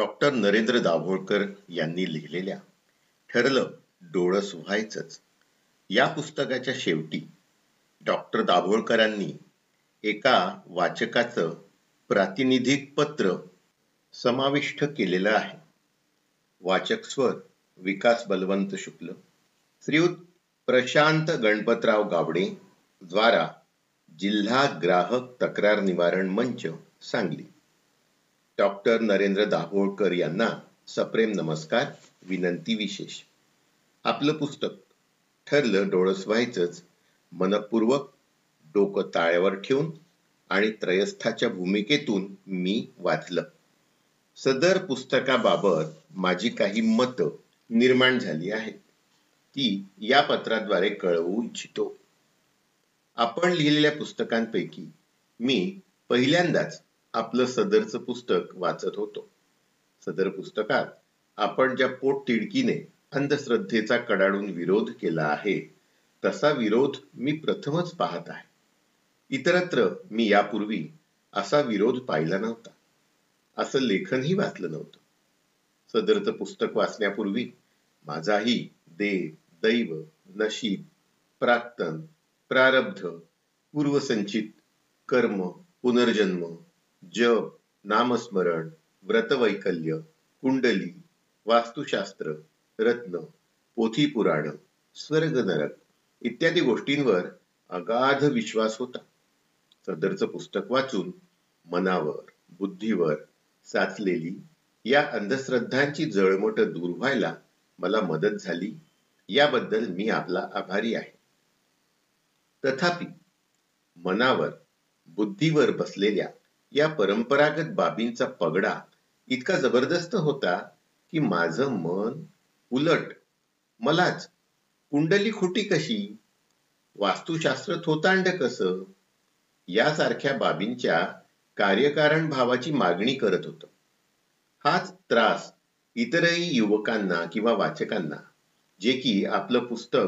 Doctor Narendra Dabholkar यांनी लिहिलेल्या ठरलं डोळस व्हायचंच या पुस्तकाच्या शेवटी डॉक्टर दाभोळकरांनी एका वाचकाचं प्रातिनिधिक पत्र समाविष्ट केलेलं आहे. वाचक स्वर विकास बलवंत शुक्ल श्रीयुत प्रशांत गणपतराव गावडे द्वारा जिल्हा ग्राहक तक्रार निवारण मंच सांगली. डॉक्टर नरेंद्र दाभोळकर यांना सप्रेम नमस्कार विनंती विशेष. आपलं पुस्तक ठरलं डोळस व्हायचंच मनपूर्वक डोकं ताळ्यावर ठेवून आणि त्रयस्थाच्या भूमिकेतून मी वाचलं. सदर पुस्तकाबाबत माझी काही मतं निर्माण झाली आहेत ती या पत्राद्वारे कळवू इच्छितो. आपण लिहिलेल्या पुस्तकांपैकी मी पहिल्यांदाच आपलं सदरचं पुस्तक वाचत होतो. सदर पुस्तकात आपण ज्या पोट तिडकीने अंधश्रद्धेचा कडाडून विरोध केला आहे तसा विरोध मी प्रथमच पाहत आहे. इतरत्र मी यापूर्वी असा विरोध पाहिला नव्हता. असं लेखनही वाचलं नव्हतं. सदरचं पुस्तक वाचण्यापूर्वी माझाही देव दैव नशीब प्राक्तन प्रारब्ध पूर्वसंचित कर्म पुनर्जन्म जप नामस्मरण व्रतवैकल्य कुंडली वास्तुशास्त्र रत्न पोथी पुराण स्वर्ग नरक इत्यादी गोष्टींवर अगाध विश्वास होता. सदरचं पुस्तक वाचून मनावर बुद्धीवर साचलेली या अंधश्रद्धांची जळमट दूर व्हायला मला मदत झाली याबद्दल मी आपला आभारी आहे. तथापि मनावर बुद्धीवर बसलेल्या या परंपरागत बाबींचा पगडा इतका जबरदस्त होता की माझं मन उलट मलाच कुंडली खोटी कशी? वास्तुशास्त्र थोतांड कसं? यासारख्या बाबींच्या कार्यकारण भावाची मागणी करत होतं. हाच त्रास इतरही युवकांना किंवा वाचकांना जे की आपलं पुस्तक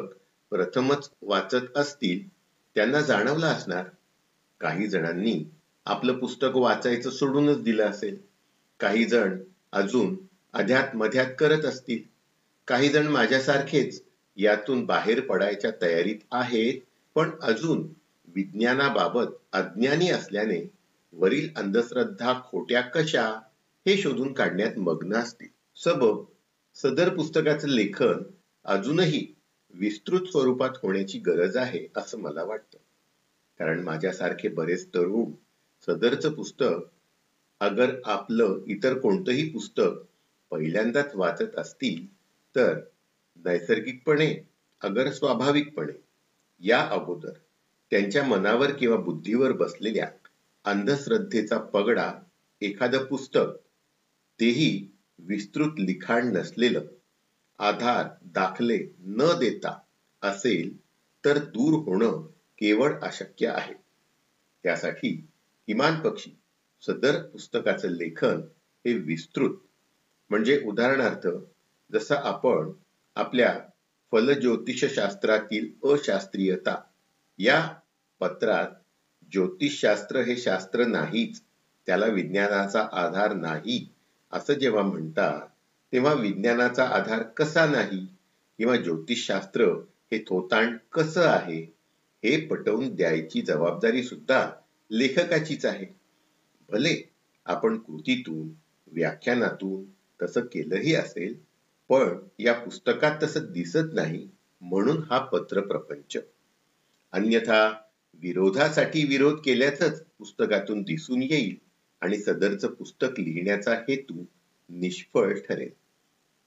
प्रथमच वाचत असतील त्यांना जाणवला असणार. काही जणांनी आपलं पुस्तक वाचायचं सोडूनच दिलं असेल. काही जण अजून अध्यात मध्यात करत असतील. काही जण माझ्यासारखेच यातून बाहेर पडायच्या तयारीत आहेत पण अजून विज्ञानाबाबत अज्ञानी असल्याने वरील अंधश्रद्धा खोट्या कशा हे शोधून काढण्यात मग्न असतील. सबब सदर पुस्तकाचं लेखन अजूनही विस्तृत स्वरूपात होण्याची गरज आहे असं मला वाटतं. कारण माझ्यासारखे बरेच तरुण सदरचं पुस्तक अगर आपलं इतर कोणतंही पुस्तक पहिल्यांदाच वाचत असतील तर नैसर्गिकपणे अगर स्वाभाविकपणे या अगोदर त्यांच्या मनावर किंवा बुद्धीवर बसलेल्या अंधश्रद्धेचा पगडा एखादं पुस्तक तेही विस्तृत लिखाण नसलेलं आधार दाखले न देता असेल तर दूर होणं केवळ अशक्य आहे. त्यासाठी किमान पक्षी सदर पुस्तकाचं लेखन हे विस्तृत. म्हणजे उदाहरणार्थ जसं आपण आपल्या फलज्योतिषशास्त्रातील अशास्त्रीयता या पत्रात ज्योतिषशास्त्र हे शास्त्र नाहीच त्याला विज्ञानाचा आधार नाही असं जेव्हा म्हणतात तेव्हा विज्ञानाचा आधार कसा नाही किंवा ज्योतिषशास्त्र हे थोतांड कसं आहे हे पटवून द्यायची जबाबदारी सुद्धा लेखकाचीच आहे. भले आपण कृतीतून व्याख्यानातून तसं केलंही असेल पण या पुस्तकात तसं दिसत नाही म्हणून हा पत्र प्रपंच. अन्यथा विरोधासाठी विरोध केल्याचंच पुस्तकातून दिसून येईल आणि सदरचं पुस्तक लिहिण्याचा हेतू निष्फळ ठरेल.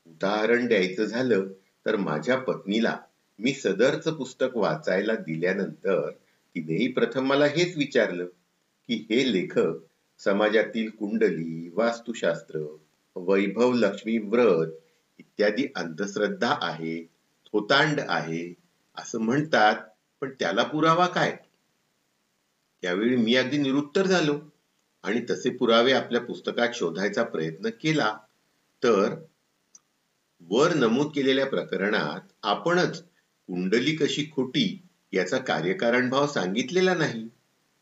उदाहरण द्यायचं झालं तर माझ्या पत्नीला मी सदरचं पुस्तक वाचायला दिल्यानंतर तिनेही प्रथम मला हेच विचारलं की हे लेखक समाजातील कुंडली वास्तुशास्त्र वैभव लक्ष्मी व्रत इत्यादी अंधश्रद्धा आहे थोतांड आहे असं म्हणतात पण त्याला पुरावा काय? त्यावेळी मी अगदी निरुत्तर झालो आणि तसे पुरावे आपल्या पुस्तकात शोधायचा प्रयत्न केला. तर वर नमूद केलेल्या प्रकरणात आपणच कुंडली कशी खोटी याचा कार्यकारण भाव सांगितलेला नाही.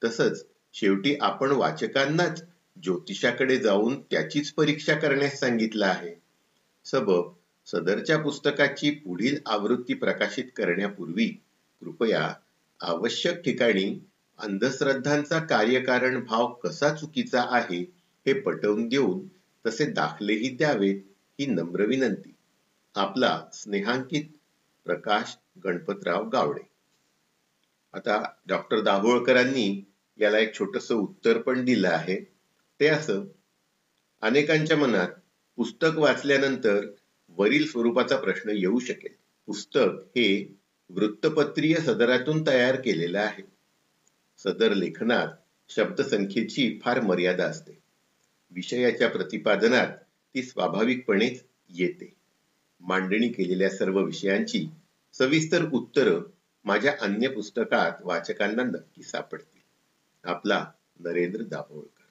तसंच शेवटी आपण वाचकांनाच ज्योतिषाकडे जाऊन त्याचीच परीक्षा करण्यास सांगितलं आहे. सबब सदरच्या पुस्तकाची पुढील आवृत्ती प्रकाशित करण्यापूर्वी कृपया आवश्यक ठिकाणी अंधश्रद्धांचा कार्यकारण भाव कसा चुकीचा आहे हे पटवून देऊन तसे दाखलेही द्यावेत ही नम्र विनंती. आपला स्नेहांकित प्रकाश गणपतराव गावडे. आता डॉक्टर दाभोळकरांनी याला एक छोटस उत्तर पण दिलं आहे. ते असं अनेकांच्या मनात पुस्तक वाचल्यानंतर वरील स्वरूपाचा प्रश्न येऊ शकेल. पुस्तक हे वृत्तपत्रीय सदरातून तयार केलेलं आहे. सदर लेखनात शब्दसंख्येची फार मर्यादा असते. विषयाच्या प्रतिपादनात ती स्वाभाविकपणेच येते. मांडणी केलेल्या सर्व विषयांची सविस्तर उत्तरं माझ्या अन्य पुस्तकात वाचकांना नक्की सापडतील. आपला नरेंद्र दाभोळकर.